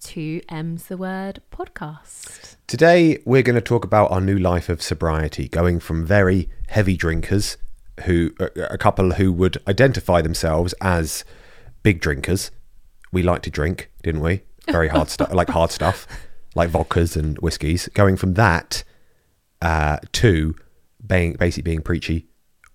to M's the Word podcast. Today, we're going to talk about our new life of sobriety, going from very heavy drinkers, who a couple who would identify themselves as big drinkers. We like to drink, didn't we? Very hard stuff, like hard stuff, like vodkas and whiskies. Going from that uh, to being basically being preachy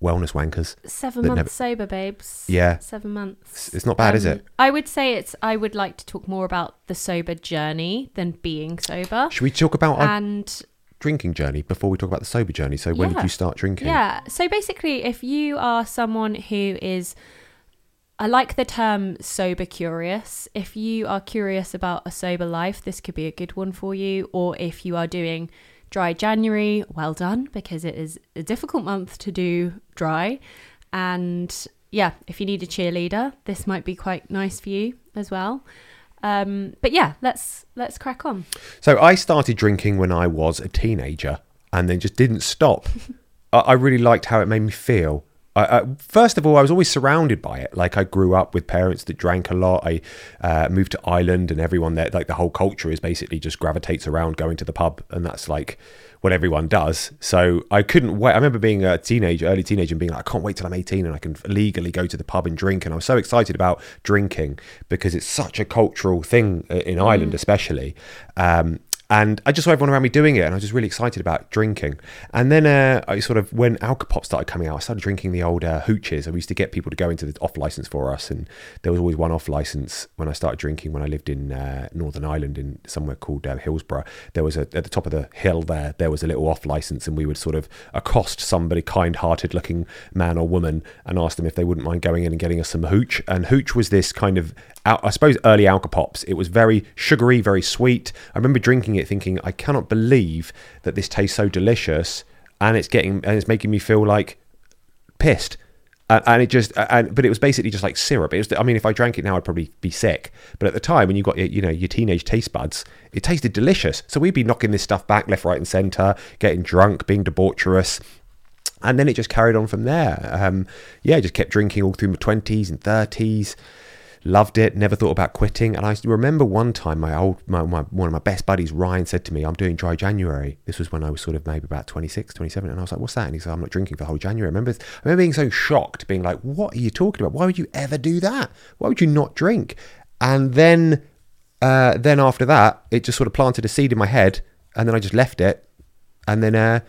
wellness wankers. Seven months never- sober, babes. Yeah. Seven months. It's not bad, is Um, it? I would say it's. I would like to talk more about the sober journey than being sober. Should we talk about our And drinking journey before we talk about the sober journey? So when Yeah. did you start drinking? yeah, so basically, if you are someone who is, I like the term sober curious. If you are curious about a sober life, this could be a good one for you. Or if you are doing dry January, well done, because it is a difficult month to do dry. And yeah, if you need a cheerleader, this might be quite nice for you as well. Um, but yeah, let's let's crack on. So I started drinking when I was a teenager, and then just didn't stop. I, I really liked how it made me feel. I, I, first of all, I was always surrounded by it. Like I grew up with parents that drank a lot. I uh, moved to Ireland, and everyone there, like the whole culture, is basically just gravitates around going to the pub, and that's like what everyone does. So I couldn't wait. I remember being a teenager, early teenager, and being like, I can't wait till I'm 18 and I can legally go to the pub and drink. And I was so excited about drinking because it's such a cultural thing in Ireland, especially. Um, and I just saw everyone around me doing it, and I was just really excited about drinking. And then uh, I sort of, when Alcopop started coming out, I started drinking the old uh, hooches. I used to get people to go into the off license for us, and there was always one off license when I started drinking. When I lived in uh, Northern Ireland, in somewhere called uh, Hillsborough, there was a at the top of the hill there, there was a little off license, and we would sort of accost somebody, kind-hearted looking man or woman, and ask them if they wouldn't mind going in and getting us some hooch. And hooch was this kind of I suppose early Alcopops. It was very sugary, very sweet. I remember drinking it, thinking, I cannot believe that this tastes so delicious, and it's getting and it's making me feel like pissed. Uh, and it just, and but it was basically just like syrup. It was, I mean, if I drank it now, I'd probably be sick. But at the time, when you got your, you know, your teenage taste buds, it tasted delicious. So we'd be knocking this stuff back left, right, and centre, getting drunk, being debaucherous, and then it just carried on from there. Um, yeah, just kept drinking all through my twenties and thirties. Loved it. Never thought about quitting. And I remember one time, my old, my, my one of my best buddies, Ryan, said to me, "I'm doing dry January." This was when I was sort of maybe about 26, 27, and I was like, "What's that?" And he said, "I'm not drinking for the whole January." I remember, I remember being so shocked, being like, "What are you talking about? Why would you ever do that? Why would you not drink?" And then, uh, then after that, it just sort of planted a seed in my head, and then I just left it. And then, uh,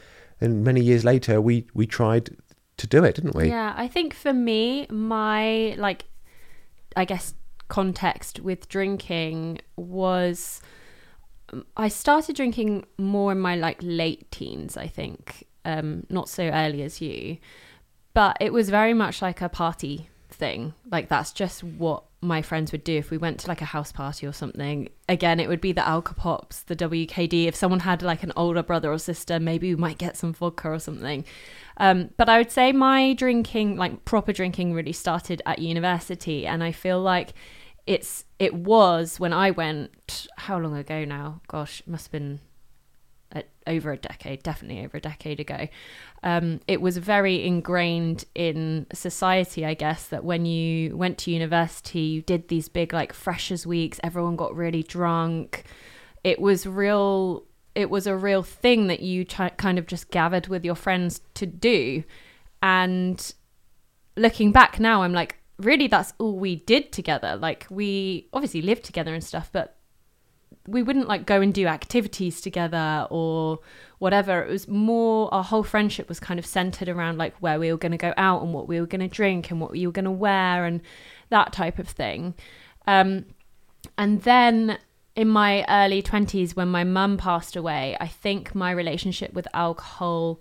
and many years later, we we tried to do it, didn't we? Yeah, I think for me, my like, I guess context with drinking was um, I started drinking more in my like late teens. I think, um, not so early as you, but it was very much like a party thing. Like that's just what my friends would do if we went to like a house party or something. Again, it would be the Alcopops, the WKD. If someone had like an older brother or sister, maybe we might get some vodka or something. Um, but I would say my drinking, like proper drinking, really started at university, and I feel like it's it was when I went. How long ago now? Gosh, must have been over a decade, definitely over a decade ago. Um, it was very ingrained in society, I guess, that when you went to university, you did these big like freshers weeks. Everyone got really drunk. It was real. It was a real thing that you kind of just gathered with your friends to do. And looking back now, I'm like, really, that's all we did together. Like we obviously lived together and stuff, but we wouldn't like go and do activities together or whatever. It was more our whole friendship was kind of centered around like where we were going to go out and what we were going to drink and what we were going to wear and that type of thing. Um, and then in my early 20s, when my mum passed away, I think my relationship with alcohol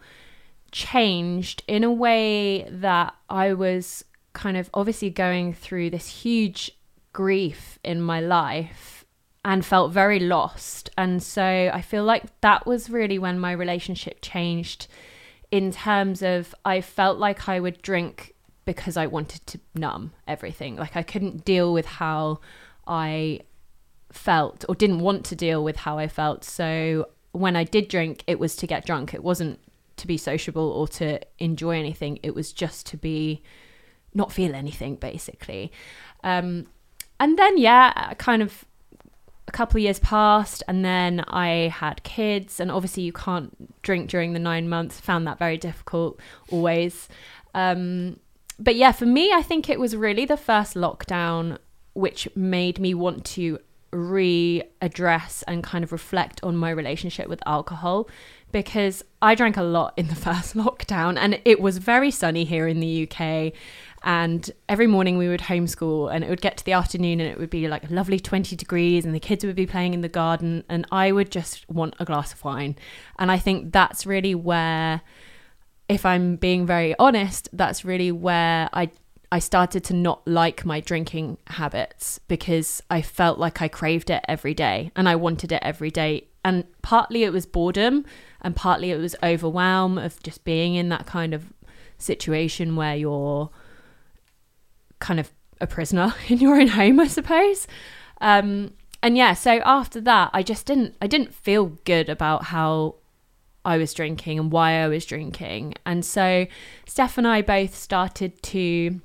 changed in a way that I was kind of obviously going through this huge grief in my life and felt very lost. And so I feel like that was really when my relationship changed in terms of I felt like I would drink because I wanted to numb everything. Like I couldn't deal with how I felt or didn't want to deal with how I felt. So when I did drink, it was to get drunk. It wasn't to be sociable or to enjoy anything. It was just to be not feel anything basically. Um, and then yeah, I kind of couple of years passed and then I had kids and obviously you can't drink during the 9 months. Found that very difficult always. Um, but yeah, for me I think it was really the first lockdown which made me want to readdress and kind of reflect on my relationship with alcohol because I drank a lot in the first lockdown and it was very sunny here in the UK. And every morning we would homeschool and it would get to the afternoon and it would be like a lovely 20 degrees and the kids would be playing in the garden and I would just want a glass of wine. And I think that's really where, if I'm being very honest, that's really where I I started to not like my drinking habits because I felt like I craved it every day and I wanted it every day. And partly it was boredom and partly it was overwhelm of just being in that kind of situation where you're kind of a prisoner in your own home, I suppose. Um, and yeah, so after that, I just didn't I didn't feel good about how I was drinking and why I was drinking. And so Steph and I both started to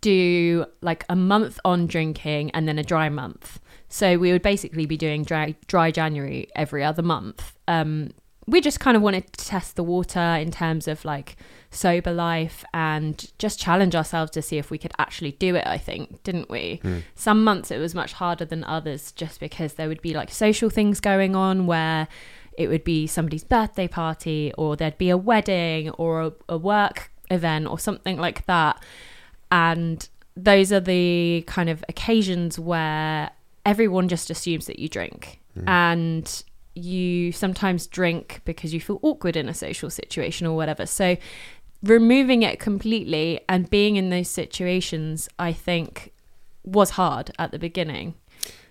do like a month on drinking and then a dry month. So we would basically be doing dry, dry January every other month. Um, we just kind of wanted to test the water in terms of like sober life and just challenge ourselves to see if we could actually do it, I think, didn't we? Mm. Some months it was much harder than others just because there would be like social things going on where it would be somebody's birthday party or there'd be a wedding or a, a work event or something like that and those are the kind of occasions where everyone just assumes that you drink. Mm. And you sometimes drink because you feel awkward in a social situation or whatever. So removing it completely and being in those situations, I think, was hard at the beginning.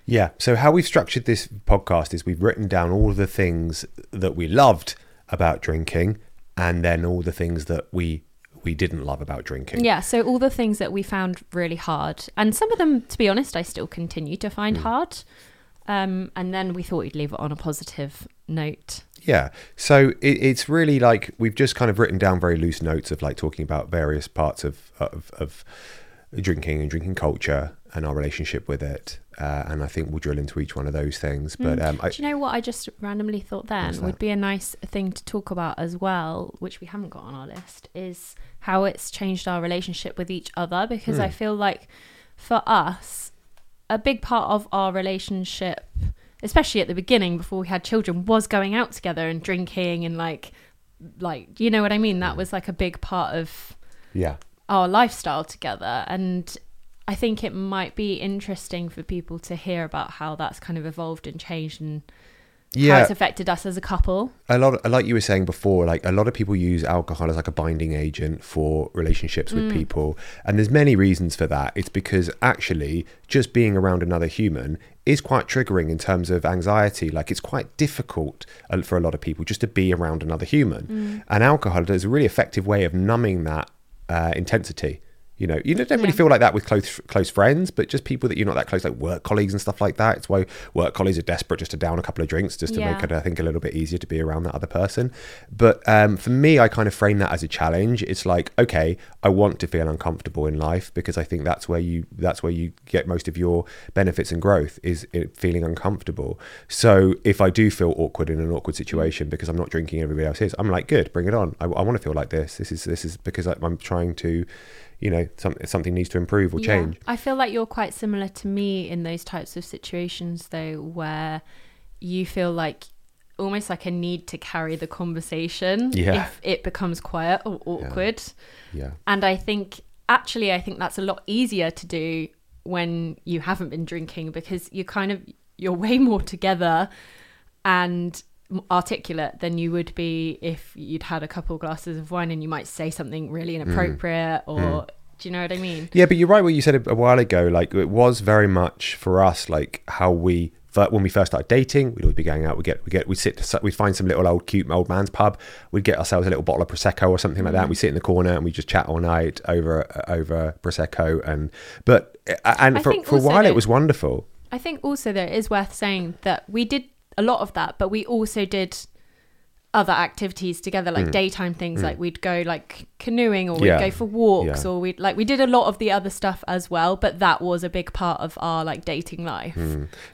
Yeah. So how we've structured this podcast is we've written down all the things that we loved about drinking and then all the things that we we didn't love about drinking. Yeah, so all the things that we found really hard, and some of them, to be honest, I still continue to find mm. hard. Um, and then we thought we'd leave it on a positive note. Yeah, so it, it's really like we've just kind of written down very loose notes of like talking about various parts of of, of drinking and drinking culture and our relationship with it. Uh, and I think we'll drill into each one of those things. But mm. um, I, do you know what I just randomly thought then would be a nice thing to talk about as well, which we haven't got on our list, is how it's changed our relationship with each other. Because mm. I feel like for us, a big part of our relationship, especially at the beginning before we had children, was going out together and drinking and like, like you know what I mean. That mm. was like a big part of yeah. our lifestyle together. And I think it might be interesting for people to hear about how that's kind of evolved and changed and yeah. how it's affected us as a couple. A lot, of, like you were saying before, like a lot of people use alcohol as like a binding agent for relationships with mm. people, and there's many reasons for that. It's because actually, just being around another human is quite triggering in terms of anxiety. Like it's quite difficult uh, for a lot of people just to be around another human, mm. and alcohol is a really effective way of numbing that uh, intensity. You know, you don't really yeah. feel like that with close close friends, but just people that you're not that close, like work colleagues and stuff like that. It's why work colleagues are desperate just to down a couple of drinks, just to yeah. make it, I think, a little bit easier to be around that other person. But um, for me, I kind of frame that as a challenge. It's like, okay, I want to feel uncomfortable in life because I think that's where you that's where you get most of your benefits and growth is feeling uncomfortable. So if I do feel awkward in an awkward situation because I'm not drinking, everybody else is, I'm like, good, bring it on. I, I want to feel like this. This is this is because I'm trying to you know some, something needs to improve or Yeah. change. I feel like you're quite similar to me in those types of situations, though, where you feel like almost like a need to carry the conversation Yeah. if it becomes quiet or awkward. Yeah. And I think, actually, I think that's a lot easier to do when you haven't been drinking because you're kind of, you're way more together and articulate than you would be if you'd had a couple glasses of wine and you might say something really Mm. inappropriate or do you know what I mean? Yeah, but you're right. What you said a, while ago, like it was very much for us, like how we when we first started dating, we'd always be going out. We get we get we sit we'd find some little old cute old man's pub. We'd get ourselves a little bottle of prosecco or something like that. We sit in the corner and we just chat all night over over prosecco and but and I for for a while it was wonderful. I think also though it is worth saying that we did a lot of that, but we also did other activities together, like daytime things. Like we'd go like canoeing, or we'd Mm. Yeah. go for walks, Yeah. or we'd like we did a lot of the other stuff as well. But that was a big part of our like dating life.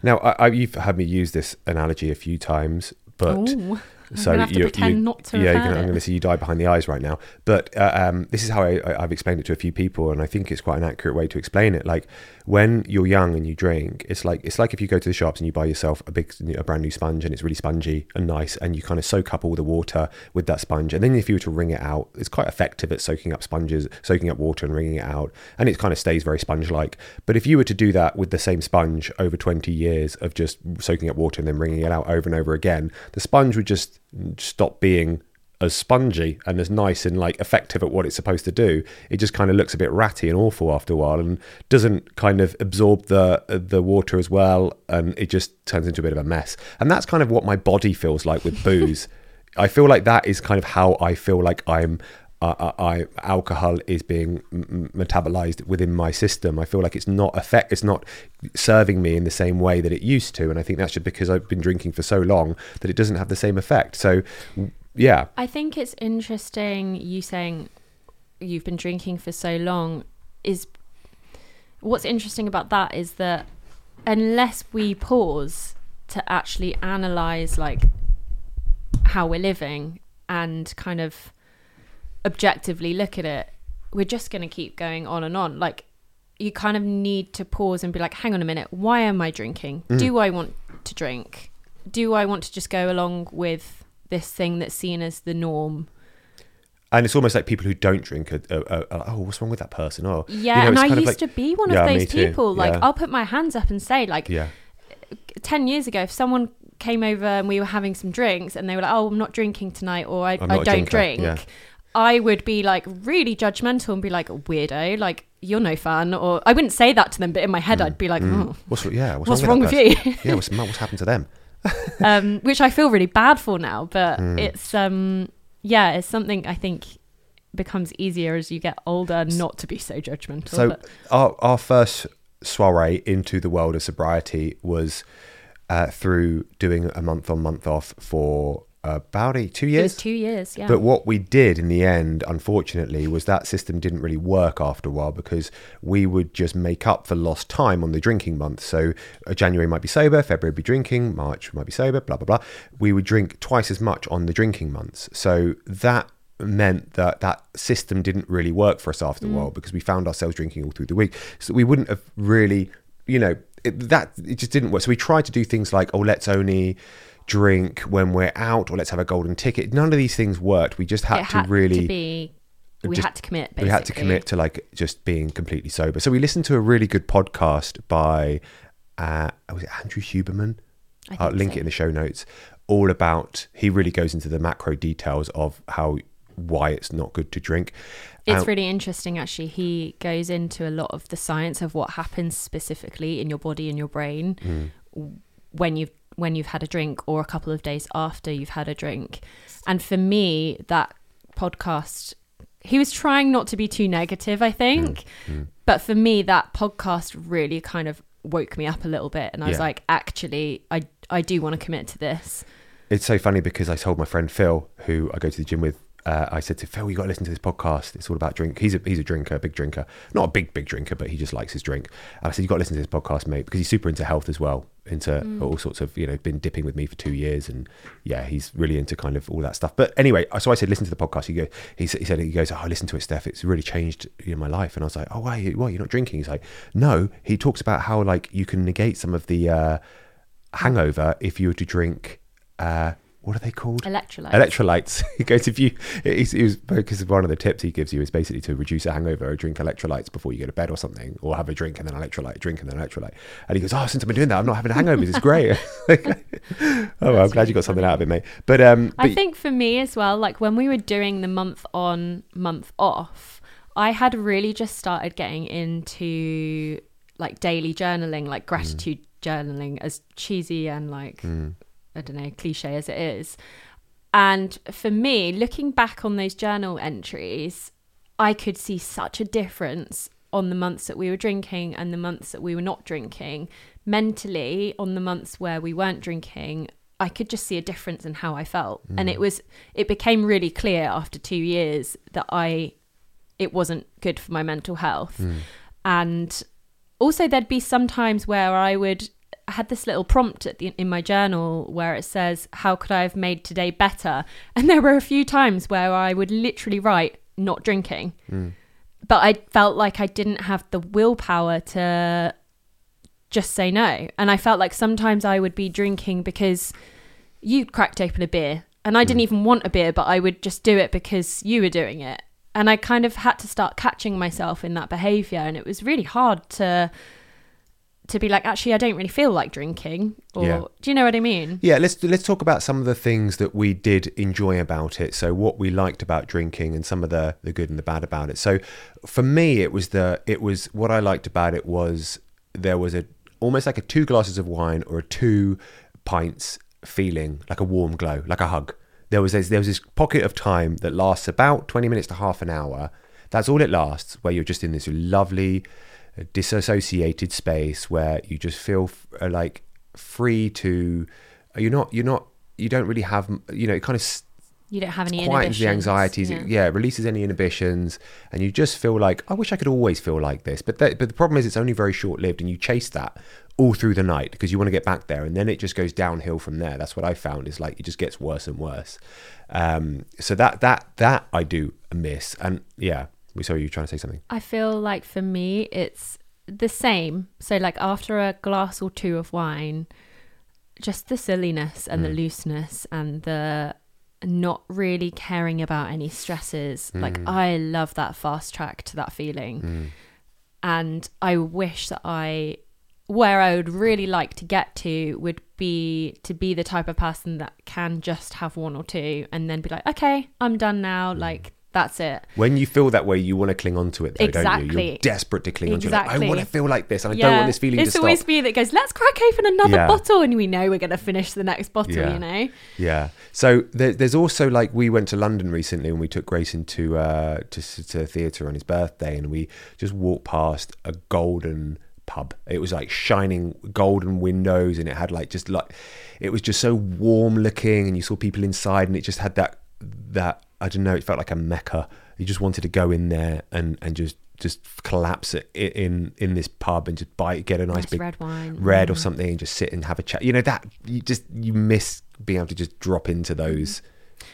Now I, I, you've had me use this analogy a few times, but Ooh. I'm so have you, pretend you- not to yeah, gonna, I'm going to see you die behind the eyes right now. But uh, um, this is how I, I've explained it to a few people, and I think it's quite an accurate way to explain it. Like when you're young and you drink, it's like it's like if you go to the shops and you buy yourself a big, a brand new sponge, and it's really spongy and nice, and you kind of soak up all the water with that sponge, and then if you were to wring it out, it's quite effective at soaking up sponges, soaking up water and wringing it out, and it kind of stays very sponge-like. But if you were to do that with the same sponge over 20 years of just soaking up water and then wringing it out over and over again, the sponge would just stop being as spongy and as nice and like effective at what it's supposed to do. It just kind of looks a bit ratty and awful after a while and doesn't kind of absorb the the water as well and it just turns into a bit of a mess. And that's kind of what my body feels like with booze. I feel like that is kind of how I feel like I'm I, I alcohol is being metabolized within my system. I feel like it's not effect, it's not serving me in the same way that it used to, and I think that's just because I've been drinking for so long that it doesn't have the same effect. So, yeah, I think it's interesting you saying you've been drinking for so long is what's interesting about that is that unless we pause to actually analyze like how we're living and kind of objectively look at it we're just going to keep going on and on. Like you kind of need to pause and be like hang on a minute why am i drinking? Mm-hmm. Do i want to drink? Do i want to just go along with this thing that's seen as the norm? And it's almost like people who don't drink are, are, are, are, oh, what's wrong with that person? Oh, yeah You know, and i used like- to be one of me those people. Like Yeah. i'll put my hands up and say like yeah, 10 years ago if someone came over and we were having some drinks and they were like oh i'm not drinking tonight or i, I don't drink. Yeah. I would be like really judgmental and be like weirdo like you're no fun or i wouldn't say that to them but in my head i'd be like oh. what's yeah, what's, What's wrong wrong with, with you? yeah, what's what's happened to them? um, which i feel really bad for now but Hmm. it's um yeah it's something i think becomes easier as you get older not to be so judgmental So but our our first soiree into the world of sobriety was uh, through doing a month on month off for about a, two it years. was two years yeah But what we did in the end, unfortunately, was that system didn't really work after a while because we would just make up for lost time on the drinking month. So uh, January might be sober, February be drinking, March might be sober, blah, blah, blah. We would drink twice as much on the drinking months. So that meant that that system didn't really work for us after a while because we found ourselves drinking all through the week. So we wouldn't have really, you know, it, that it just didn't work. So we tried to do things like, oh, let's only drink when we're out or let's have a golden ticket. None of these things worked. We just had, had to really to be we just- had to commit basically. we had to commit to like just being completely sober. So we listened to a really good podcast by uh was it Andrew Huberman? I'll link so. it in the show notes. All about he really goes into the macro details of how why it's not good to drink. It's Um, really interesting, actually. He goes into a lot of the science of what happens specifically in your body and your brain Hmm. when you've when you've had a drink or a couple of days after you've had a drink. And for me, that podcast, he was trying not to be too negative, I think. Hmm. But for me, that podcast really kind of woke me up a little bit, and I was like, actually, I I do want to commit to this. It's so funny because I told my friend Phil, who I go to the gym with uh, I said to Phil, "You got to listen to this podcast. It's all about drink." He's a he's a drinker, a big drinker, not a big big drinker, but he just likes his drink. And I said, "You got to listen to this podcast, mate, because he's super into health as well, into Mm. all sorts of you know, been dipping with me for two years, and yeah, he's really into kind of all that stuff." But anyway, so I said, "Listen to the podcast." He go, he, he said, he goes, "Oh, listen to it, Steph. It's really changed you know, my life." And I was like, "Oh, why? you- Why you're not drinking?" He's like, "No." He talks about how like you can negate some of the uh, hangover if you were to drink. Uh, what are they called? Electrolytes. Electrolytes. He goes if you. He was because one of the tips he gives you is basically to reduce a hangover, drink electrolytes before you go to bed or something, or have a drink and then electrolyte, drink and then electrolyte. And he goes, "Oh, since I've been doing that, I'm not having hangovers. It's great." oh, well, I'm glad you got something out of it, mate. But um, I think for me as well, like when we were doing the month on, month off, I had really just started getting into like daily journaling, like gratitude journaling, as cheesy and like, I don't know, cliche as it is. And for me, looking back on those journal entries, I could see such a difference on the months that we were drinking and the months that we were not drinking. Mentally, on the months where we weren't drinking, I could just see a difference in how I felt. Mm. And it was, it became really clear after two years that I, it wasn't good for my mental health. Mm. And also, there'd be some times where I would I had this little prompt at the, in my journal where it says, "How could I have made today better?" And there were a few times where I would literally write, "Not drinking," mm. but I felt like I didn't have the willpower to just say no. And I felt like sometimes I would be drinking because you cracked open a beer and I didn't mm. even want a beer, but I would just do it because you were doing it. And I kind of had to start catching myself in that behavior. And it was really hard to to be like, actually, I don't really feel like drinking. Or Yeah. do you know what I mean? Yeah, let's let's talk about some of the things that we did enjoy about it. So what we liked about drinking and some of the the good and the bad about it. So for me it was the it was what I liked about it was there was a almost like a two glasses of wine or a two pints feeling like a warm glow, like a hug. There was this, there was this pocket of time that lasts about 20 minutes to half an hour. That's all it lasts where you're just in this lovely uh, disassociated space where you just feel f- uh, like free to you're not you're not you don't really have you know it kind of You don't have any quietens the anxieties Yeah. it, yeah releases any inhibitions and you just feel like i wish i could always feel like this but that, but the problem is it's only very short lived and you chase that all through the night because you want to get back there and then it just goes downhill from there. That's what i found is like it just gets worse and worse. Um so that that that i do miss and yeah we saw you trying to say something I feel like for me, it's the same. So, like, after a glass or two of wine, just the silliness and the mm. looseness and the not really caring about any stresses. Mm. Like, I love that fast track to that feeling. Mm. And I wish that I, where I would really like to get to would be to be the type of person that can just have one or two and then be like, okay, I'm done now. Like, that's it. when you feel that way, you want to cling on to it, though, don't you? You're desperate to cling on to it. Like, I want to feel like this, and I don't want this feeling it's to stop. always me that goes, let's crack open another Yeah. bottle, and we know we're going to finish the next bottle. Yeah. You know, Yeah. So there, there's also like we went to London recently and we took Grayson to uh, to, to theatre on his birthday and we just walked past a golden pub. It was like shining golden windows and it had like just like it was just so warm looking and you saw people inside and it just had that that I don't know. It felt like a mecca. You just wanted to go in there and and just just collapse it in in this pub and just buy get a nice, Nice big red wine. red or Mm. something and just sit and have a chat. You know that you just you miss being able to just drop into those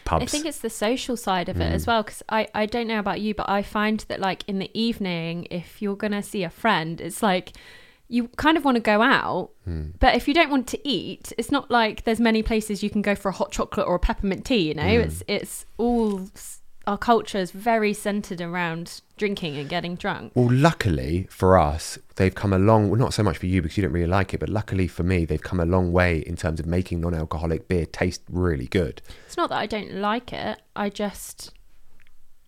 pubs. I think it's the social side of it as well. Because I I don't know about you, but I find that like in the evening, if you're going to see a friend, it's like. You kind of want to go out, hmm. but if you don't want to eat, it's not like there's many places you can go for a hot chocolate or a peppermint tea. You know, hmm. it's it's all our culture is very centered around drinking and getting drunk. well, luckily for us, they've come a long. Well, not so much for you because you don't really like it, but luckily for me, they've come a long way in terms of making non-alcoholic beer taste really good. It's not that I don't like it. I just,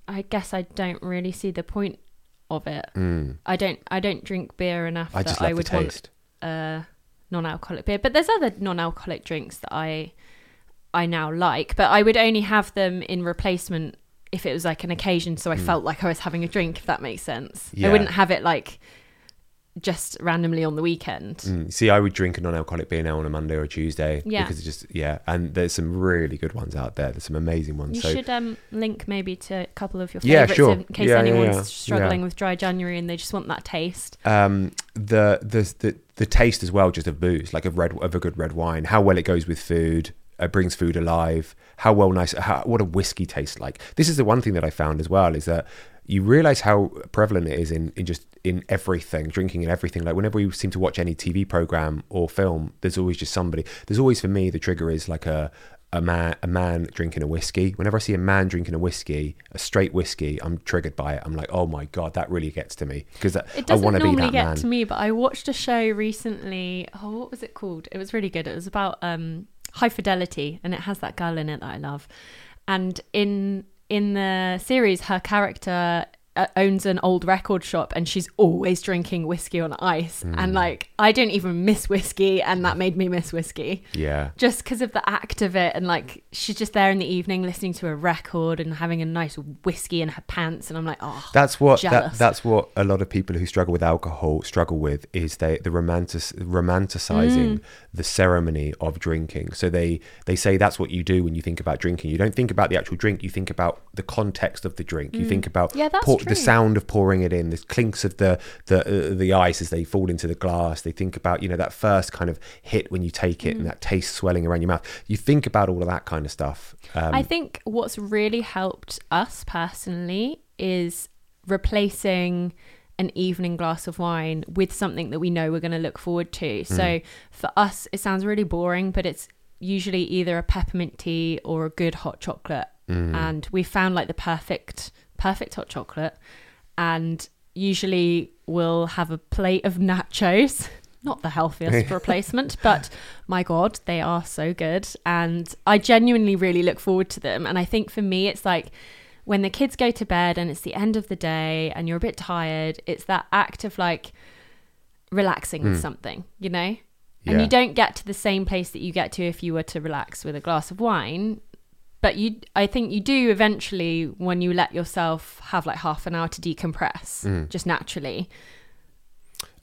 I guess I don't really see the point of it. I don't. I don't drink beer enough Mm. I that I would want taste. a non-alcoholic beer. But there's other non-alcoholic drinks that I, I now like. But I would only have them in replacement if it was like an occasion, so I felt like I was having a drink. If that makes sense. Mm. Yeah. I wouldn't have it like just randomly on the weekend. Mm, See, I would drink a non-alcoholic beer now on a Monday or a Tuesday Yeah. because it's just yeah. And there's some really good ones out there. There's some amazing ones. You so should um, link maybe to a couple of your Yeah, favorites sure. in case Yeah, yeah, anyone's yeah. struggling Yeah. with dry January and they just want that taste. um, the, the the the taste as well, just of booze, like of red of a good red wine, how well it goes with food. It brings food alive. How well nice. How, what a whiskey tastes like. This is the one thing that I found as well is that you realize how prevalent it is in, in just in everything, drinking and everything. Like whenever we seem to watch any TV program or film, there's always just somebody. There's always for me the trigger is like a a man a man drinking a whiskey. Whenever I see a man drinking a whiskey, a straight whiskey, I'm triggered by it. I'm like, oh my god, that really gets to me because It I doesn't want to be normally that get man. to me, but I watched a show recently. Oh, what was it called? It was really good. It was about um, high fidelity, and it has that girl in it that I love. And in in the series, her character uh, owns an old record shop, and she's always drinking whiskey on ice. Hmm. And like, I don't even miss whiskey, and that made me miss whiskey Yeah. just because of the act of it and like she's just there in the evening listening to a record and having a nice whiskey in her pants and i'm like oh That's what that, that's what a lot of people who struggle with alcohol struggle with is they the romantic romanticizing mm. the ceremony of drinking. So they they say that's what you do when you think about drinking. You don't think about the actual drink. You think about the context of the drink. You think mm. about Yeah, that's pour- true. the sound of pouring it in, the clinks of the the uh, the ice as they fall into the glass. They think about you know that first kind of hit when you take it mm. and that taste swelling around your mouth. You think about all of that kind of stuff. Um, i think what's really helped us personally is replacing an evening glass of wine with something that we know we're going to look forward to. So for us it sounds really boring but it's usually either a peppermint tea or a good hot chocolate. And we found like the perfect perfect hot chocolate. And usually we'll have a plate of nachos not the healthiest replacement but my god they are so good. And i genuinely really look forward to them. And i think for me it's like when the kids go to bed and it's the end of the day and you're a bit tired it's that act of like relaxing with something you know? And Hmm. You don't get to the same place that you get to if you were to relax with a glass of wine. But you i think you do eventually when you let yourself have like half an hour to decompress Hmm. just naturally.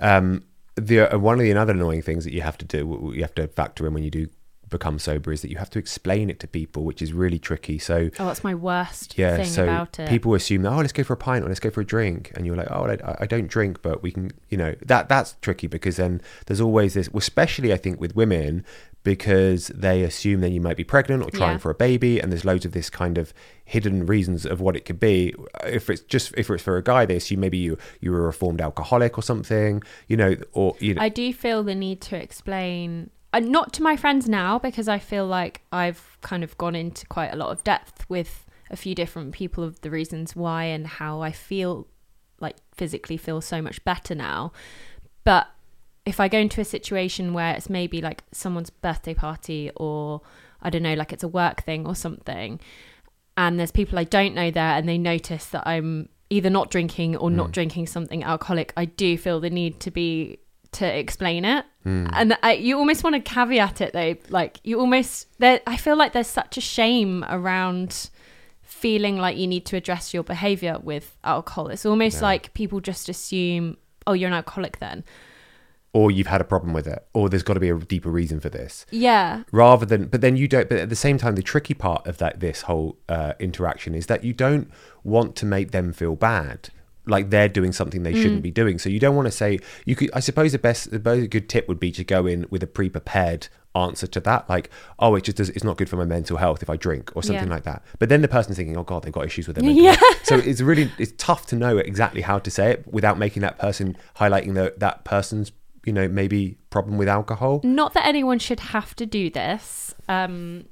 Um, the uh, one of the other annoying things that you have to do, you have to factor in when you do become sober, is that you have to explain it to people, which is really tricky. So oh that's my worst yeah, thing so about it people assume that oh, let's go for a pint or let's go for a drink, and you're like, oh, I, I don't drink, but we can, you know, that that's tricky because then there's always this, well, especially I think with women. Because they assume that you might be pregnant or trying Yeah. for a baby, and there's loads of this kind of hidden reasons of what it could be. If it's just if it's for a guy, they assume maybe you you were a reformed alcoholic or something, you know, or you know, I do feel the need to explain, uh, not to my friends now, because I feel like I've kind of gone into quite a lot of depth with a few different people of the reasons why and how I feel like physically feel so much better now. But if I go into a situation where it's maybe like someone's birthday party or I don't know, like it's a work thing or something, and there's people I don't know there and they notice that I'm either not drinking or not hmm. drinking something alcoholic, I do feel the need to be to explain it. Hmm. And I, you almost want to caveat it though, like you almost there. I feel like there's such a shame around feeling like you need to address your behavior with alcohol. It's almost like people just assume, oh, you're an alcoholic then. Or you've had a problem with it, or there's got to be a deeper reason for this. Yeah. rather than but then you don't but at the same time the tricky part of that this whole uh, interaction is that you don't want to make them feel bad like they're doing something they shouldn't be doing so you don't want to say you could i suppose the best the very good tip would be to go in with a pre-prepared answer to that like oh it just does it's not good for my mental health if i drink or something Yeah. like that but then the person's thinking oh god they've got issues with their mental Yeah. health. so it's really it's tough to know exactly how to say it without making that person highlighting the, that person's you know maybe problem with alcohol Not that anyone should have to do this. Um,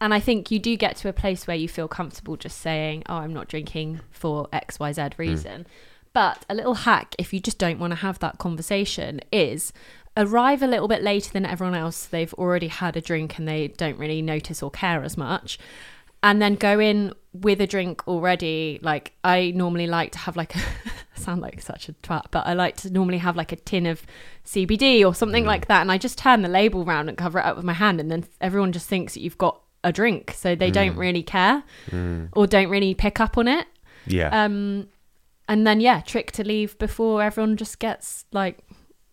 and I think you do get to a place where you feel comfortable just saying, oh, I'm not drinking for XYZ reason. But a little hack, if you just don't want to have that conversation, is arrive a little bit later than everyone else. They've already had a drink and they don't really notice or care as much. And then go in with a drink already. Like, I normally like to have like a. sound like such a twat, but I like to normally have like a tin of CBD or something mm. like that. And I just turn the label round and cover it up with my hand. And then everyone just thinks that you've got a drink. So they don't mm. really care mm. or don't really pick up on it. yeah Um, and then yeah, trick to leave before everyone just gets like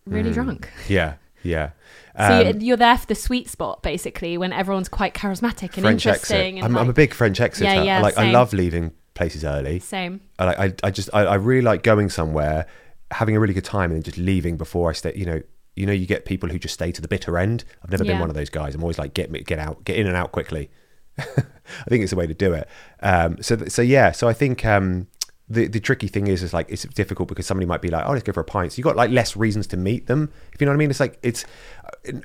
really drunk. Yeah, yeah. So. Um, you're, you're there for the sweet spot basically when everyone's quite charismatic and French interesting. And I'm, I'm a big French exiter. Yeah, yeah, I like I love leaving places early. same. I like I, I just I, I really like going somewhere, having a really good time, and then just leaving before I stay. You know, you know, you get people who just stay to the bitter end. I've never been one of those guys. I'm always like get me get out, get in and out quickly. I think it's the way to do it. Um, so th- so yeah. So I think um, the the tricky thing is is like it's difficult because somebody might be like, oh, let's go for a pint. So you got like less reasons to meet them. If you know what I mean. It's like it's.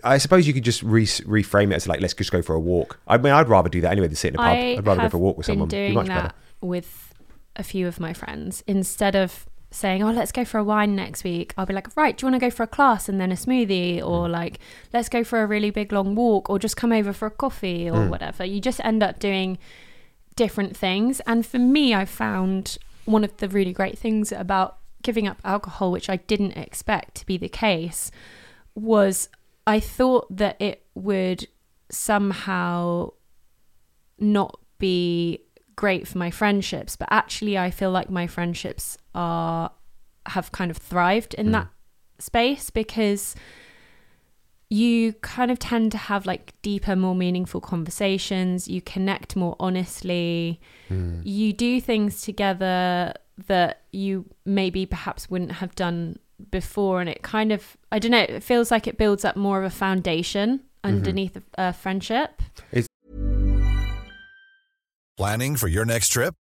I suppose you could just re- reframe it as like let's just go for a walk. I mean, I'd rather do that anyway than sit in a pub. I I'd rather go for a walk with someone. Doing much that better. with a few of my friends instead of saying, "Oh, let's go for a wine next week." I'll be like, "Right, do you want to go for a class and then a smoothie, or Mm. like let's go for a really big long walk, or just come over for a coffee or Mm. whatever." You just end up doing different things, and for me, I found one of the really great things about giving up alcohol, which I didn't expect to be the case, was I thought that it would somehow not be great for my friendships but actually i feel like my friendships are have kind of thrived in mm. that space because you kind of tend to have like deeper more meaningful conversations. You connect more honestly. Hmm. You do things together that you maybe perhaps wouldn't have done before and it kind of i don't know it feels like it builds up more of a foundation mm-hmm. underneath a, a friendship. Planning for your next trip?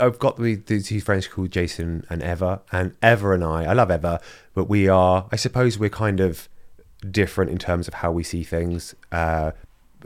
I've got the, the two friends called Jason and Eva, and Eva and I, I love Eva, but we are, I suppose, we're kind of different in terms of how we see things uh,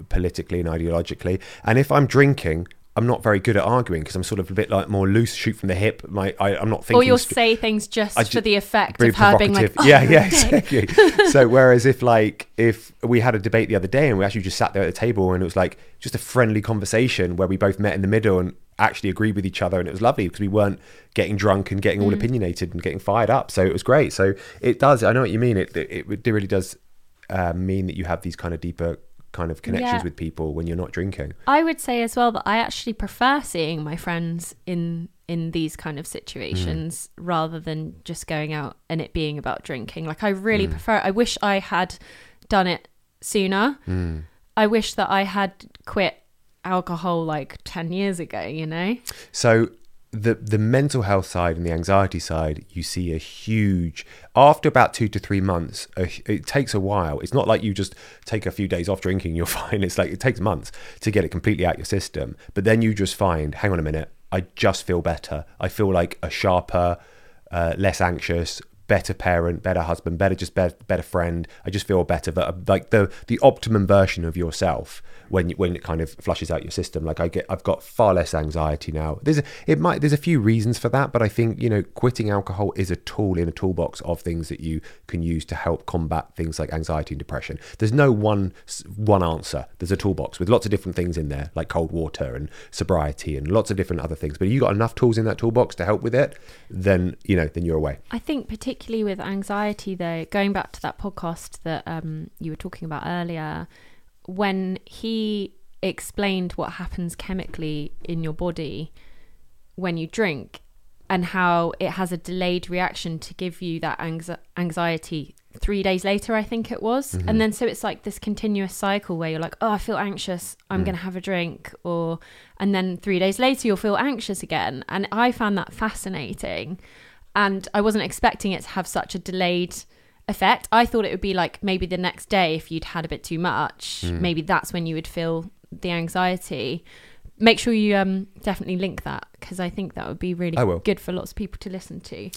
politically and ideologically. And if I'm drinking, I'm not very good at arguing because I'm sort of a bit like more loose, shoot from the hip. My, I, I'm not thinking. or you'll st- say things just I for the effect of her being like, "Oh, yeah, yeah, exactly. so whereas if like if we had a debate the other day and we actually just sat there at the table and it was like just a friendly conversation where we both met in the middle and actually agreed with each other and it was lovely because we weren't getting drunk and getting all opinionated and getting fired up. So it was great. So it does. I know what you mean. It it, it really does uh, mean that you have these kind of deeper kind of connections Yeah. with people when you're not drinking. I would say as well that I actually prefer seeing my friends in in these kind of situations Mm. rather than just going out and it being about drinking. Like I really Mm. prefer I wish I had done it sooner. Mm. I wish that I had quit alcohol like 10 years ago, you know? So the the mental health side and the anxiety side, you see a huge after about two to three months. A, it takes a while. It's not like you just take a few days off drinking, you're fine. It's like it takes months to get it completely out your system. But then you just find, hang on a minute, I just feel better. I feel like a sharper, uh, less anxious, better parent, better husband, better just better, better friend. I just feel better. That uh, like the the optimum version of yourself when you, when it kind of flushes out your system. Like I get, I've got far less anxiety now. There's a, it might there's a few reasons for that, but I think you know quitting alcohol is a tool in a toolbox of things that you can use to help combat things like anxiety and depression. There's no one one answer. There's a toolbox with lots of different things in there, like cold water and sobriety and lots of different other things. But if you got enough tools in that toolbox to help with it, then you know then you're away. I think particularly with anxiety though, going back to that podcast that um, you were talking about earlier, when he explained what happens chemically in your body when you drink, and how it has a delayed reaction to give you that anxi- anxiety three days later, I think it was. Mm-hmm. And then so it's like this continuous cycle where you're like, oh, I feel anxious. Mm. I'm going to have a drink. Or, and then three days later, you'll feel anxious again. And I found that fascinating. And I wasn't expecting it to have such a delayed effect. I thought it would be like maybe the next day if you'd had a bit too much, Mm. maybe that's when you would feel the anxiety. Make sure you um, definitely link that because I think that would be really good for lots of people to listen to.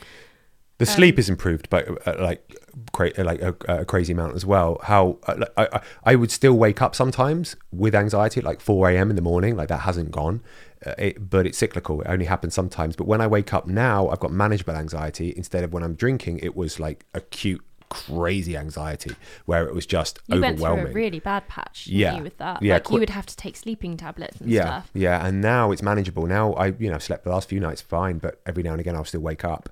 The sleep is improved by uh, like cra- uh, like a, a crazy amount as well. How uh, I, I I would still wake up sometimes with anxiety at like 4 a.m. in the morning. Like that hasn't gone, uh, it, but it's cyclical. It only happens sometimes. But when I wake up now, I've got manageable anxiety instead of when I'm drinking. It was like acute, crazy anxiety where it was just You went through a really bad patch, Yeah. with that. Yeah, like qu- you would have to take sleeping tablets and yeah, stuff. yeah, and now it's manageable. Now I, you know, I've slept the last few nights fine, but every now and again I'll still wake up.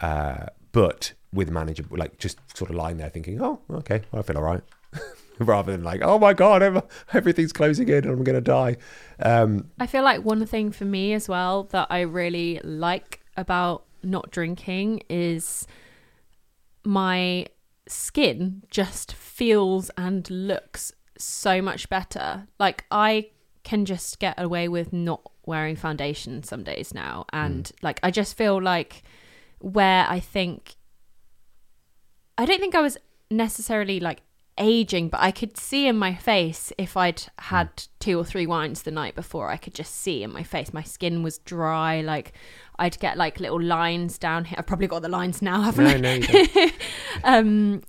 Uh, but with manageable, like just sort of lying there thinking, oh, okay, I feel all right, rather than like, oh my god, ev- everything's closing in and I'm gonna die. Um, I feel like one thing for me as well that I really like about not drinking is my skin just feels and looks so much better. Like I can just get away with not wearing foundation some days now and like I just feel like where I think I don't think I was necessarily like aging, but I could see in my face if I'd had two or three wines the night before, I could just see in my face my skin was dry. Like I'd get like little lines down here. I've probably got the lines now, haven't no, I? no, um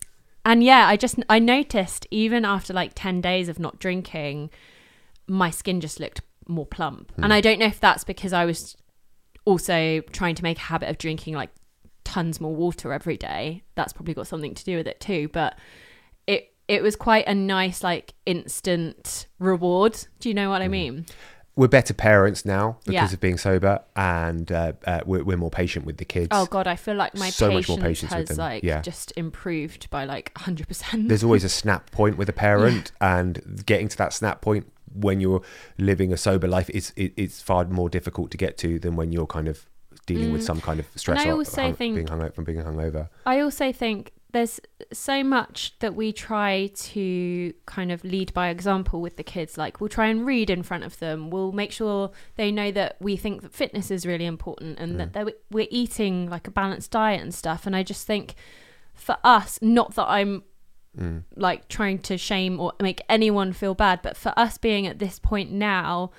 and yeah i just i noticed even after like 10 days of not drinking my skin just looked more plump and i don't know if that's because i was also trying to make a habit of drinking like tons more water every day that's probably got something to do with it too but it it was quite a nice like instant reward do you know what i mean we're better parents now because Yeah. of being sober, and uh, uh, we're, we're more patient with the kids. oh god i feel like my So much patience, more patience with has them, like yeah. just improved by like 100% there's always a snap point with a parent and getting to that snap point when you're living a sober life is it, it's far more difficult to get to than when you're kind of dealing with some kind of stress Mm. I or also hung- think- being hung from being hungover. I also think there's so much that we try to kind of lead by example with the kids. Like we'll try and read in front of them. We'll make sure they know that we think that fitness is really important and that mm. they're, we're eating like a balanced diet and stuff. And I just think for us, not that I'm mm. like trying to shame or make anyone feel bad, but for us being at this point now,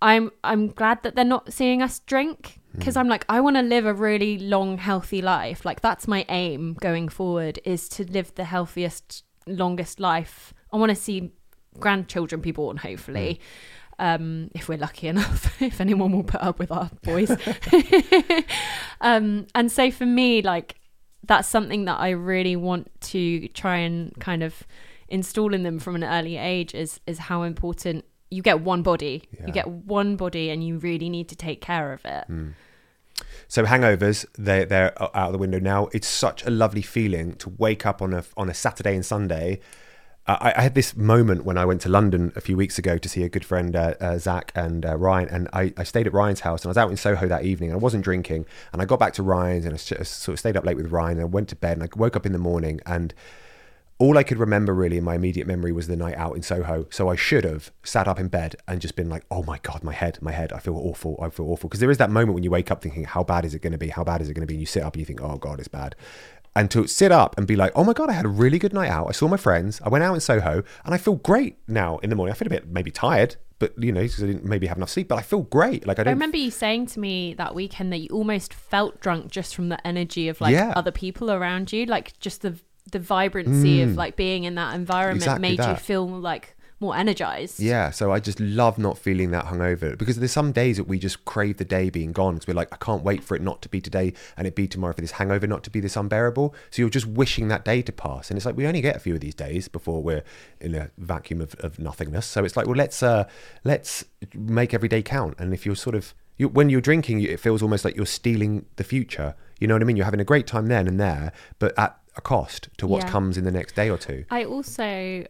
I'm I'm glad that they're not seeing us drink because I'm like I want to live a really long healthy life. Like that's my aim going forward is to live the healthiest longest life. I want to see grandchildren be born hopefully. Um, if we're lucky enough, if anyone will put up with our boys. um, and so for me, like that's something that I really want to try and kind of install in them from an early age is is how important you get one body. Yeah. You get one body and you really need to take care of it. So hangovers, they they're out of the window now. It's such a lovely feeling to wake up on a on a Saturday and Sunday. Uh, I, I had this moment when I went to London a few weeks ago to see a good friend, uh, uh, Zach and uh, Ryan, and I, I stayed at Ryan's house and I was out in Soho that evening. And I wasn't drinking, and I got back to Ryan's and I sort of stayed up late with Ryan. And I went to bed and I woke up in the morning and all I could remember really in my immediate memory was the night out in Soho. So I should have sat up in bed and just been like, oh my God, my head, my head. I feel awful. I feel awful. Because there is that moment when you wake up thinking, how bad is it going to be? How bad is it going to be? And you sit up and you think, oh God, it's bad. And to sit up and be like, oh my God, I had a really good night out. I saw my friends. I went out in Soho and I feel great now in the morning. I feel a bit maybe tired, but you know, 'cause I didn't maybe have enough sleep, but I feel great. Like I I don't. remember you saying to me that weekend that you almost felt drunk just from the energy of like Yeah. other people around you, like just the the vibrancy of like being in that environment Mm. Exactly made you feel like more energized. Yeah, so I just love not feeling that hungover because there's some days that we just crave the day being gone because we're like, I can't wait for it not to be today and it be tomorrow for this hangover not to be this unbearable. So you're just wishing that day to pass, and it's like we only get a few of these days before we're in a vacuum of, of nothingness. So it's like, well, let's uh, let's make every day count. And if you're sort of you, when you're drinking, it feels almost like you're stealing the future. You know what I mean? You're having a great time then and there, but at a cost to what Yeah. comes in the next day or two. I also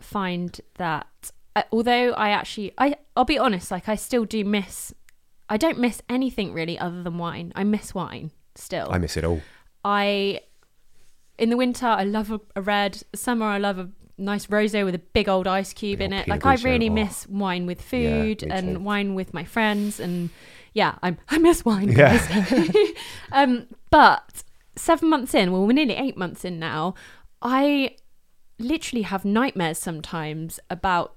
find that uh, although I actually I I'll be honest, like I still do miss I don't miss anything really other than wine. I miss wine still. I miss it all. I in the winter I love a, a red. Summer I love a nice rosé with a big old ice cube Big in it. Like I really oh. miss wine with food me and too. wine with my friends and yeah, I'm I miss wine. Yeah. um, but seven months in, well, we're nearly eight months in now. I literally have nightmares sometimes about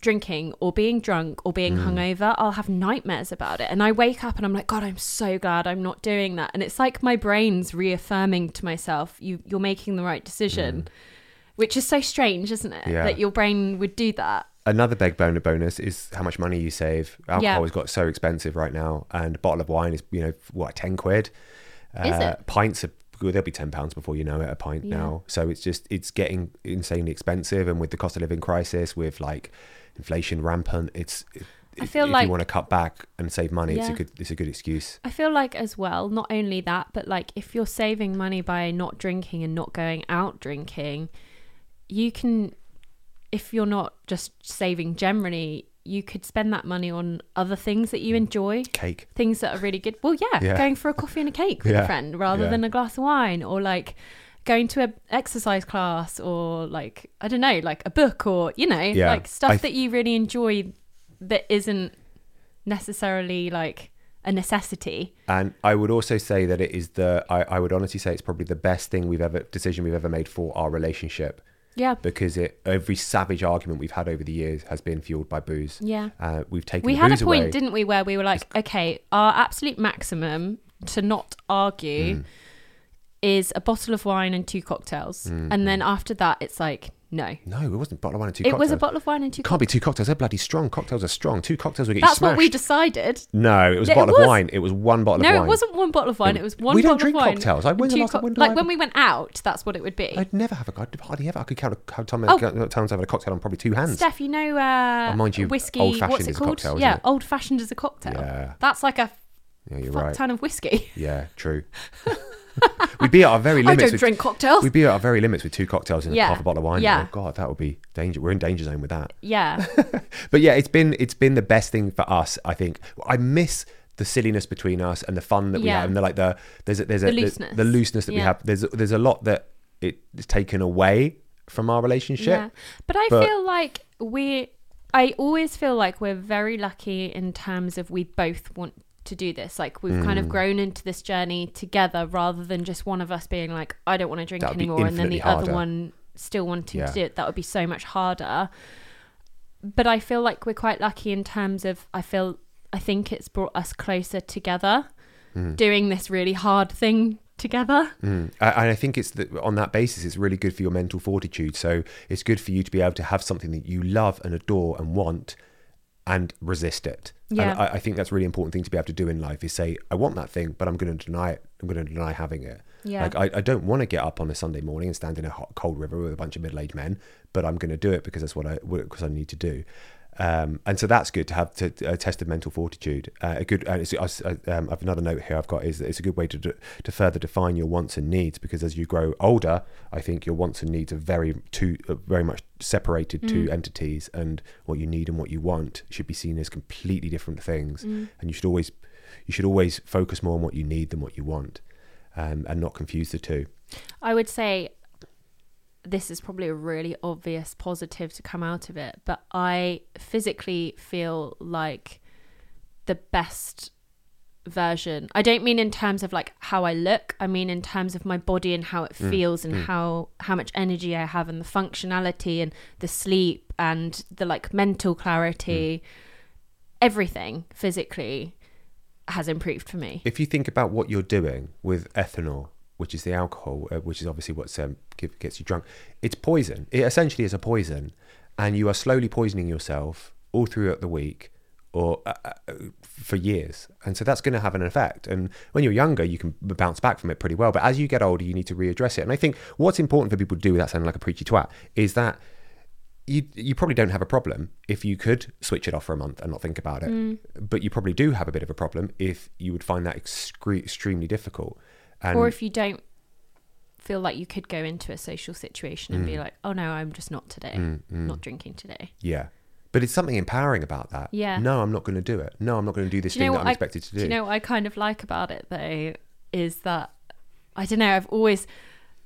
drinking or being drunk or being mm. hungover. I'll have nightmares about it, and I wake up and I'm like, God, I'm so glad I'm not doing that. And it's like my brain's reaffirming to myself, you you're making the right decision. Mm. Which is so strange, isn't it? Yeah. That your brain would do that. Another big boner bonus is how much money you save. Alcohol Yeah. has got so expensive right now, and a bottle of wine is you know what ten quid. Uh, it? Pints are they'll be ten pounds before you know it. A pint Yeah. now, so it's just it's getting insanely expensive, and with the cost of living crisis, with like inflation rampant, it's. It, I feel if like- you want to cut back and save money, it's a good it's a good excuse. I feel like as well, not only that, but like if you're saving money by not drinking and not going out drinking, you can if you're not just saving generally, you could spend that money on other things that you mm. enjoy. Cake. Things that are really good. Well, yeah, Yeah. going for a coffee and a cake with Yeah. a friend rather Yeah. than a glass of wine or like going to a exercise class or like I don't know, like a book or you know, like stuff th- that you really enjoy that isn't necessarily like a necessity. And I would also say that it is the I, I would honestly say it's probably the best thing we've ever decision we've ever made for our relationship Yeah. because it every savage argument we've had over the years has been fueled by booze. Yeah. Uh, we've taken We had a point, away. didn't we, where we were like, okay, our absolute maximum to not argue Mm. is a bottle of wine and two cocktails. And then after that, it's like, no. No, it wasn't a bottle of wine and two It cocktails. was a bottle of wine and two Can't be two cocktails. They're bloody strong. Cocktails are strong. Two cocktails will get That's you what we decided. No, it was a Yeah, it bottle was. of wine. It was one bottle of No, wine. it wasn't one bottle of wine. It was one We don't bottle drink of wine. cocktails. I- and when's the two last- co- when did I like have when we went out, that's what it would be. I'd never have a I'd hardly ever. I could count how time Oh. times I've had a cocktail on probably two hands. Steph, you know, uh, Oh, mind you, whiskey. old-fashioned what's it is a called? cocktail, isn't yeah, it? old fashioned is a cocktail. Yeah. That's like a yeah, you're fuck right. ton of whiskey. Yeah, true. We'd be at our very limits. I don't with, drink cocktails. We'd be at our very limits with two cocktails and Yeah. a half a bottle of wine. Yeah. Oh god, that would be danger. We're in danger zone with that. Yeah. But yeah, it's been it's been the best thing for us. I think I miss the silliness between us and the fun that we Yeah. have, and the, like the there's a, there's a The the looseness. the looseness that we have. There's there's a lot that it is taken away from our relationship. Yeah. But I But- feel like we I always feel like we're very lucky in terms of we both want to do this. Like we've kind of Mm. grown into this journey together rather than just one of us being like, I don't want to drink anymore and then the infinitely other one still wanting Yeah. to do it. That would be so much harder. But I feel like we're quite lucky in terms of I feel I think it's brought us closer together doing this really hard thing together. Mm. I- And I think it's that on that basis, it's really good for your mental fortitude. So it's good for you to be able to have something that you love and adore and want, and resist it. Yeah. And I, I think that's really important thing to be able to do in life is say, I want that thing, but I'm going to deny it. I'm going to deny having it. Yeah. Like I, I don't want to get up on a Sunday morning and stand in a hot, cold river with a bunch of middle-aged men, but I'm going to do it because that's what I because I need to do. Um, and so that's good to have to, a test of mental fortitude. Uh, a good, it's, I, um, I've another note here I've got is that it's a good way to to further define your wants and needs because as you grow older, I think your wants and needs are very two uh, very much separated two entities, and what you need and what you want should be seen as completely different things. And you should always you should always focus more on what you need than what you want, um, and not confuse the two. I would say this is probably a really obvious positive to come out of it, but I physically feel like the best version. I don't mean in terms of like how I look, I mean in terms of my body and how it mm. feels and mm. how how much energy I have and the functionality and the sleep and the like mental clarity. Mm. Everything physically has improved for me. if you think about what you're doing with ethanol, which is the alcohol, uh, which is obviously what um, gets you drunk, it's poison. It essentially is a poison, and you are slowly poisoning yourself all throughout the week or uh, uh, for years, and so that's going to have an effect. And when you're younger, you can bounce back from it pretty well, but as you get older, you need to readdress it. And I think what's important for people to do without sounding like a preachy twat is that you you probably don't have a problem if you could switch it off for a month and not think about it. But you probably do have a bit of a problem if you would find that excre- extremely difficult. And or if you don't feel like you could go into a social situation and be Mm. like, "Oh no, I'm just not today. Not drinking today." yeah, But it's something empowering about that. Yeah. No, I'm not going to do it. No, I'm not going to do this Do thing that I'm I- expected to do. Do you know what I kind of like about it though? Is that I don't know. I've always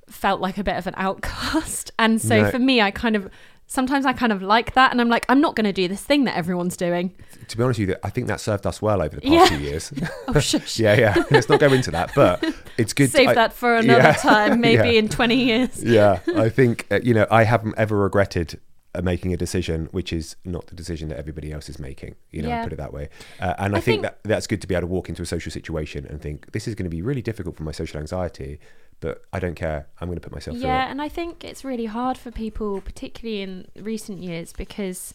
felt like a bit of an outcast, and so No. for me, I kind of sometimes I kind of like that, and I'm like, I'm not going to do this thing that everyone's doing. to be honest with you, I think that served us well over the past Yeah. few years. Oh shush. yeah, yeah. Let's not go into that, but it's good. Save I- that for another Yeah. time, maybe Yeah. in 20 years. yeah, I think uh, you know I haven't ever regretted uh, making a decision which is not the decision that everybody else is making. You know, Yeah. put it that way. Uh, and I, I think, think- that that's good to be able to walk into a social situation and think this is going to be really difficult for my social anxiety, but I don't care. I'm going to put myself Yeah, and I think it's really hard for people, particularly in recent years, because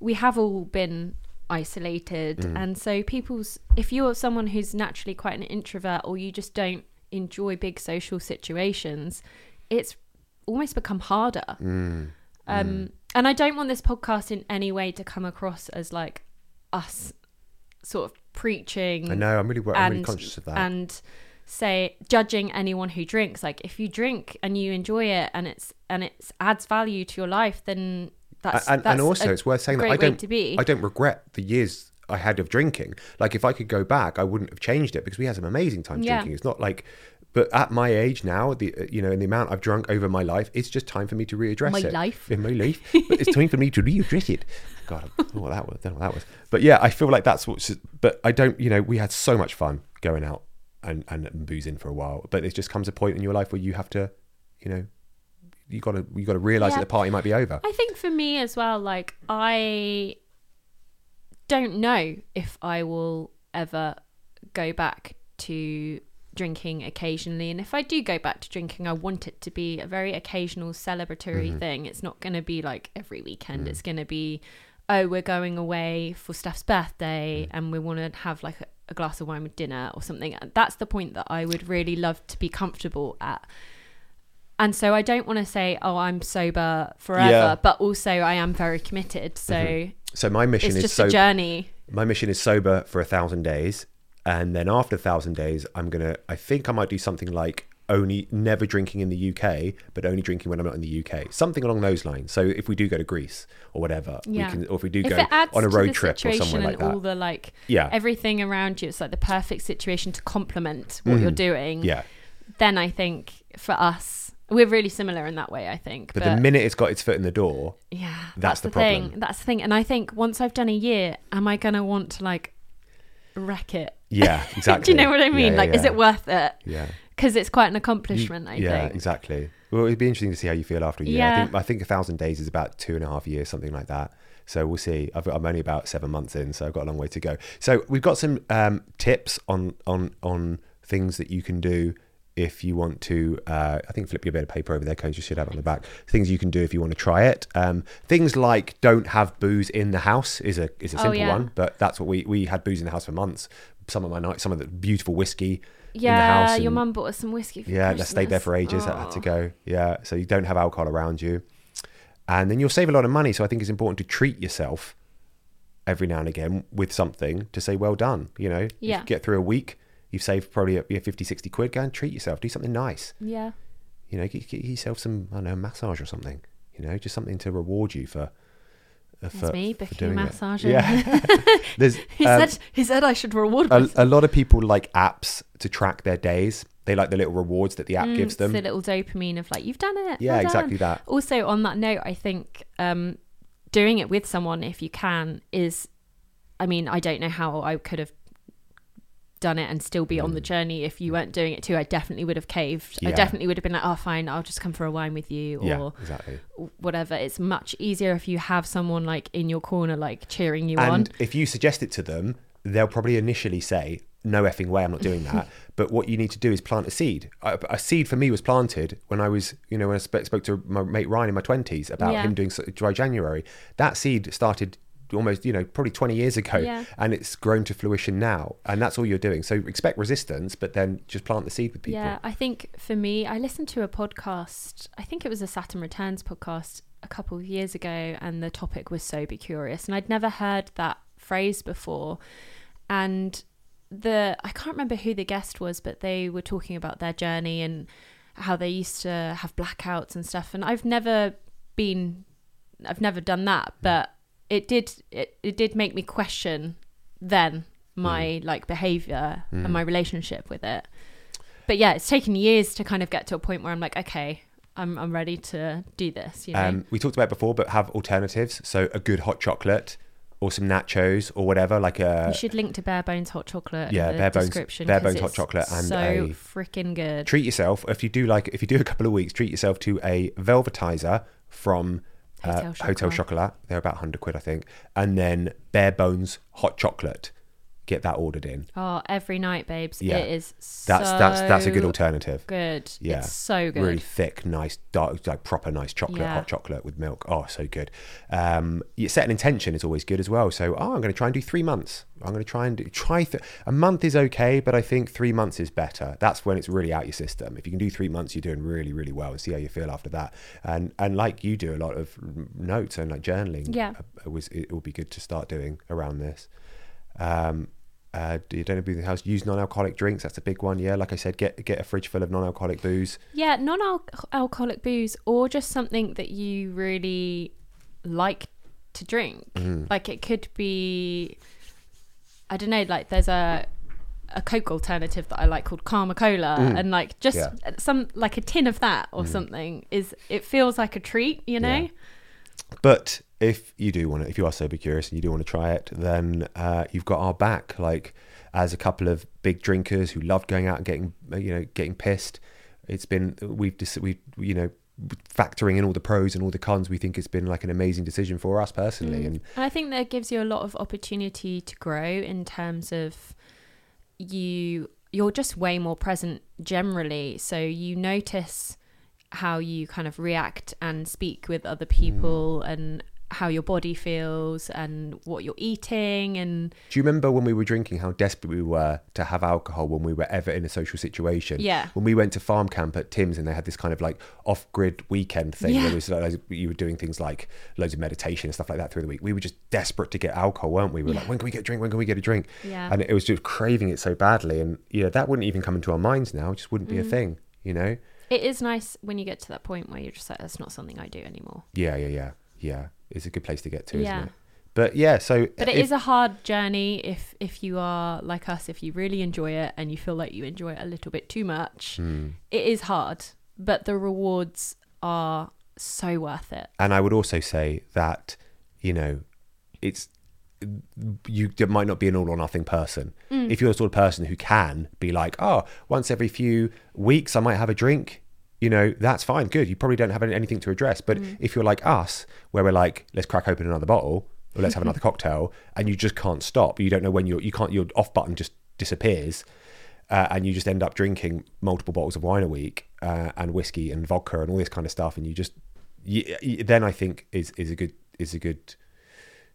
we have all been isolated. Mm. And so, people's, if you're someone who's naturally quite an introvert or you just don't enjoy big social situations, it's almost become harder. Mm. Um, And I don't want this podcast in any way to come across as like us sort of preaching I know. I'm really, I'm really conscious of that. and say judging anyone who drinks like if you drink and you enjoy it and it's and it adds value to your life then that's and, that's and also it's worth saying that I don't to be I don't regret the years I had of drinking. Like if I could go back, I wouldn't have changed it because we had some amazing times Yeah. drinking. It's not like, but at my age now, the uh, you know, in the amount I've drunk over my life, it's just time for me to readdress My it. life. in my life. But it's time for me to readdress it. God, I don't know what that was. Don't know what that was. But yeah, I feel like that's what's. But I don't. You know, we had so much fun going out and and boozing for a while. But it just comes a point in your life where you have to, you know. You gotta you gotta realize Yeah. that the party might be over. I think for me as well, like I don't know if I will ever go back to drinking occasionally. And if I do go back to drinking, I want it to be a very occasional celebratory Mm-hmm. thing. It's not going to be like every weekend. Mm. It's going to be, oh, we're going away for Steph's birthday Mm. and we want to have like a, a glass of wine with dinner or something. That's the point that I would really love to be comfortable at. And so I don't want to say, oh, I'm sober forever, Yeah. but also I am very committed. So mm-hmm. So my mission it's is just so a journey. my mission is sober for a thousand days, and then after a thousand days, I'm gonna. I think I might do something like only never drinking in the UK, but only drinking when I'm not in the UK, something along those lines. So if we do go to Greece or whatever, Yeah. we can, or if we do if go on a road the trip or somewhere like and that. all the like Yeah. everything around you, it's like the perfect situation to complement what you're mm. doing. Yeah, Then I think for us, we're really similar in that way. I think. but, the minute it's got its foot in the door, yeah, that's the thing. problem. That's the thing. And I think once I've done a year, am I gonna want to like wreck it? yeah, exactly. Do you know what I mean? yeah, like, is it worth it? Yeah. Because it's quite an You- accomplishment. I yeah, think. exactly. Well, it'd be interesting to see how you feel after a year. I Yeah. think I think a thousand days is about two and a half years, something like that. So we'll see. I've, I'm only about seven months in, so I've got a long way to go. So we've got some um, tips on on on things that you can do if you want to. Uh, I think flip your bit of paper over there, coach. You should have it on the back. Things you can do if you want to try it. Um, things like don't have booze in the house is a is a Oh, simple yeah. one, but that's what we we had booze in the house for months. Some of my nights, some of the beautiful whiskey. Yeah, your mum bought us some whiskey. For yeah, that stayed there for ages. I had to go. Yeah, so you don't have alcohol around you, and then you'll save a lot of money. So I think it's important to treat yourself every now and again with something to say, "Well done." You know, Yeah. you get through a week. You've saved probably yeah, 50, 60 quid. Go and treat yourself. Do something nice. Yeah. You know, get, get yourself some, I don't know, massage or something. You know, just something to reward you for. Uh, For, That's me, booking it. massage. Yeah, there's He um, said he said I should reward a, a lot of people like apps to track their days. They like the little rewards that the app Mm, gives them. The little dopamine of like you've done it. Yeah, well done. exactly that. Also, on that note, I think um, doing it with someone, if you can, is. I mean, I don't know how I could have done it and still be on the journey if you weren't doing it too. I definitely would have caved. I Mm. Definitely would have been like, "Oh, fine, I'll just come for a wine with you," or yeah, exactly. whatever. It's much easier if you have someone like in your corner, like cheering you on. If you suggest it to them, they'll probably initially say, "No effing way, I'm not doing that." but what you need to do is plant a seed. A, a seed for me was planted when I was, you know, when I sp- spoke to my mate Ryan in my twenties about Yeah. him doing dry January. That seed started almost, you know, probably 20 years ago, Yeah. and it's grown to fruition now. And that's all you're doing. So expect resistance, but then just plant the seed with people. Yeah, I think for me, I listened to a podcast. I think it was a Saturn Returns podcast a couple of years ago, and the topic was "Sober Curious," and I'd never heard that phrase before. And the I can't remember who the guest was, but they were talking about their journey and how they used to have blackouts and stuff. And I've never been, I've never done that, but it did it, it did make me question then my Mm. like behavior and my relationship with it. But yeah, it's taken years to kind of get to a point where I'm like, okay, I'm I'm ready to do this. You know, Um, we talked about it before, but have alternatives. So a good hot chocolate or some nachos or whatever, like a you should link to Bare Bones hot chocolate. yeah, in the Bare Bones- description Bare Bones hot chocolate and so a- freaking good. treat yourself. If you do like, if you do a couple of weeks, treat yourself to a velvetizer from uh, Hotel Hotel Chocolat. Chocolat. They're about hundred quid, I think, and then Bare Bones hot chocolate. Get that ordered in. Oh, every night, babes. Yeah. It is That's that's that's a good alternative. Good. Yeah, It's so good. Really thick, nice, dark, like proper nice chocolate, Yeah. hot chocolate with milk. Oh, so good. Um, you set an intention is always good as well. So, oh, I'm going to try and do three months. I'm going to try and do, try th- a month is okay, but I think three months is better. That's when it's really out your system. If you can do three months, you're doing really, really well, and see how you feel after that. And and like you do a lot of notes and like journaling. Yeah. uh, It was it would be good to start doing around this. Um, uh, you don't leave the house. Use non-alcoholic drinks. That's a big one. Yeah, like I said, get get a fridge full of non-alcoholic booze. Yeah, non-alcoholic booze or just something that you really like to drink. Mm. Like it could be, I don't know. Like there's a a Coke alternative that I like called Karma Cola, and like just Mm. Yeah. Mm. some like a tin of that or something is it feels like a treat, you know. Yeah. But if you do want to, if you are sober curious and you do want to try it, then uh, you've got our back. Like as a couple of big drinkers who love going out and getting, uh, you know, getting pissed. It's been we've dis- we you know factoring in all the pros and all the cons. We think it's been like an amazing decision for us personally. And And I think that gives you a lot of opportunity to grow in terms of you you're just way more present generally. So you notice how you kind of react and speak with other people and how your body feels and what you're eating and do you remember when we were drinking how desperate we were to have alcohol when we were ever in a social situation? Yeah. When we went to farm camp at Tim's and they had this kind of like off-grid weekend thing where Yeah. it was like you were doing things like loads of meditation and stuff like that through the week. We were just desperate to get alcohol, weren't we? We were like, when can we get a drink? When can we get a drink? Yeah. And it was just craving it so badly, and yeah, that wouldn't even come into our minds now. It just wouldn't be Mm. a thing, you know? it is nice when you get to that point where you're just like that's not something I do anymore. Yeah, yeah, yeah, yeah. It's a good place to get to, Yeah. isn't it? But yeah, so But it if- is a hard journey if if you are like us, if you really enjoy it and you feel like you enjoy it a little bit too much. Hmm. It is hard, but the rewards are so worth it. and I would also say that you know it's you might not be an all or nothing person. If you're the sort of person who can be like, oh, once every few weeks I might have a drink, you know, that's fine, good. You probably don't have any- anything to address. But if you're like us, where we're like, let's crack open another bottle or let's have another cocktail, and you just can't stop. You don't know when your you can't your off button just disappears. Uh, and you just end up drinking multiple bottles of wine a week uh, and whiskey and vodka and all this kind of stuff, and you just y y then I think is is a good is a good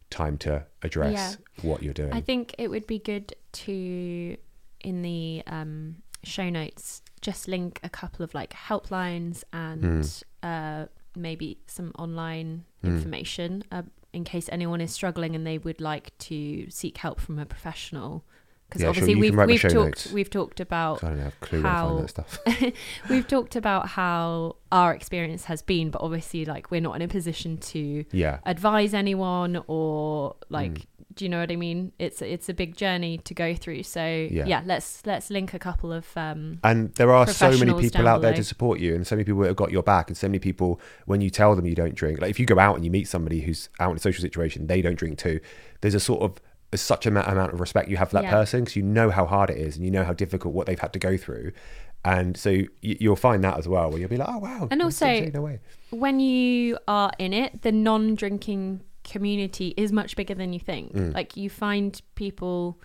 time to address what you're doing. I think it would be good to in the um, show notes just link a couple of like helplines and uh, maybe some online information uh, in case anyone is struggling and they would like to seek help from a professional. Because Yeah, obviously can we've we've talked notes. we've talked about 'Cause I don't have a clue how that stuff. we've talked about how our experience has been, but obviously like we're not in a position to Yeah. advise anyone or like Mm. do you know what I mean? It's it's a big journey to go through. So Yeah. yeah, let's let's link a couple of um And there are so many people out there to support you, and so many people that have got your back, and so many people when you tell them you don't drink, like if you go out and you meet somebody who's out in a social situation, they don't drink too. There's a sort of such a amount of respect you have for that Yeah. person because you know how hard it is, and you know how difficult what they've had to go through, and so you'll find that as well, where you'll be like, oh wow, And also- when you are in it, the non-drinking community is much bigger than you think. Mm. Like you find people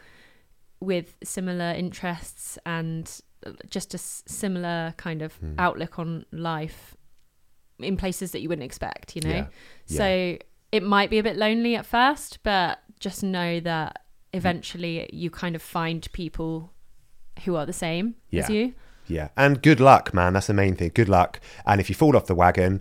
with similar interests and just a s- similar kind of Mm. outlook on life in places that you wouldn't expect, you know. Yeah. Yeah. So it might be a bit lonely at first, but just know that eventually you kind of find people who are the same as you. Yeah, and good luck, man. That's the main thing. Good luck. And if you fall off the wagon,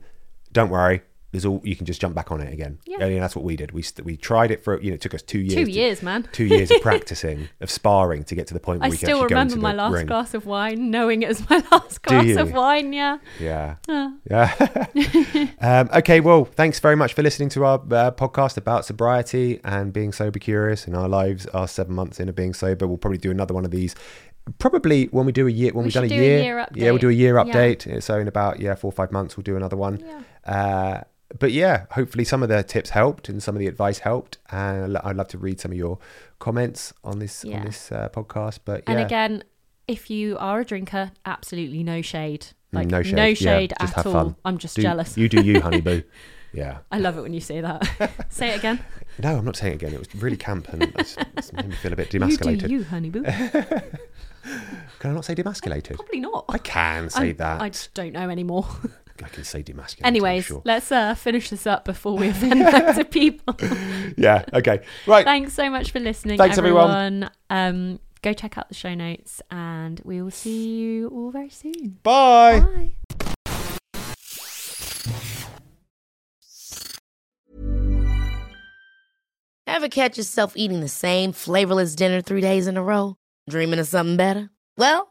don't worry. There's all you can just jump back on it again. Yeah. And that's what we did. We st- we tried it for you know it took us two years. Two to- years, man. Two years of practicing of sparring to get to the point where I we still remember my last ring. glass of wine, knowing it was my last glass of wine. Yeah. Yeah. Uh. Yeah. um, okay. Well, thanks very much for listening to our uh, podcast about sobriety and being sober curious in our lives. Our seven months in of being sober. We'll probably do another one of these. Probably when we do a year, when We we've done a do a year, year yeah, we'll do a year Yeah. update. So in about yeah four or five months, we'll do another one. Yeah. Uh, but yeah, hopefully some of the tips helped and some of the advice helped. And I'd love to read some of your comments on this Yeah. on this uh, podcast. But yeah, And again, if you are a drinker, absolutely no shade. Like Mm, no shade. no shade just at all. fun. I'm just do, jealous. You do you, honey boo. Yeah. I love it when you say that. say it again. No, I'm not saying it again. It was really camp and it made me feel a bit demasculated. You do you, honey boo. Can I not say demasculated? Probably not. I can say I'm- that. I just don't know anymore. I can say demasculated. I'm Anyways, sure. let's uh, finish this up before we offend loads of people. yeah. Okay. Right. Thanks so much for listening, Thanks, everyone. everyone. Um, go check out the show notes, and we will see you all very soon. Bye. Bye. Ever catch yourself eating the same flavorless dinner three days in a row? Dreaming of something better? Well,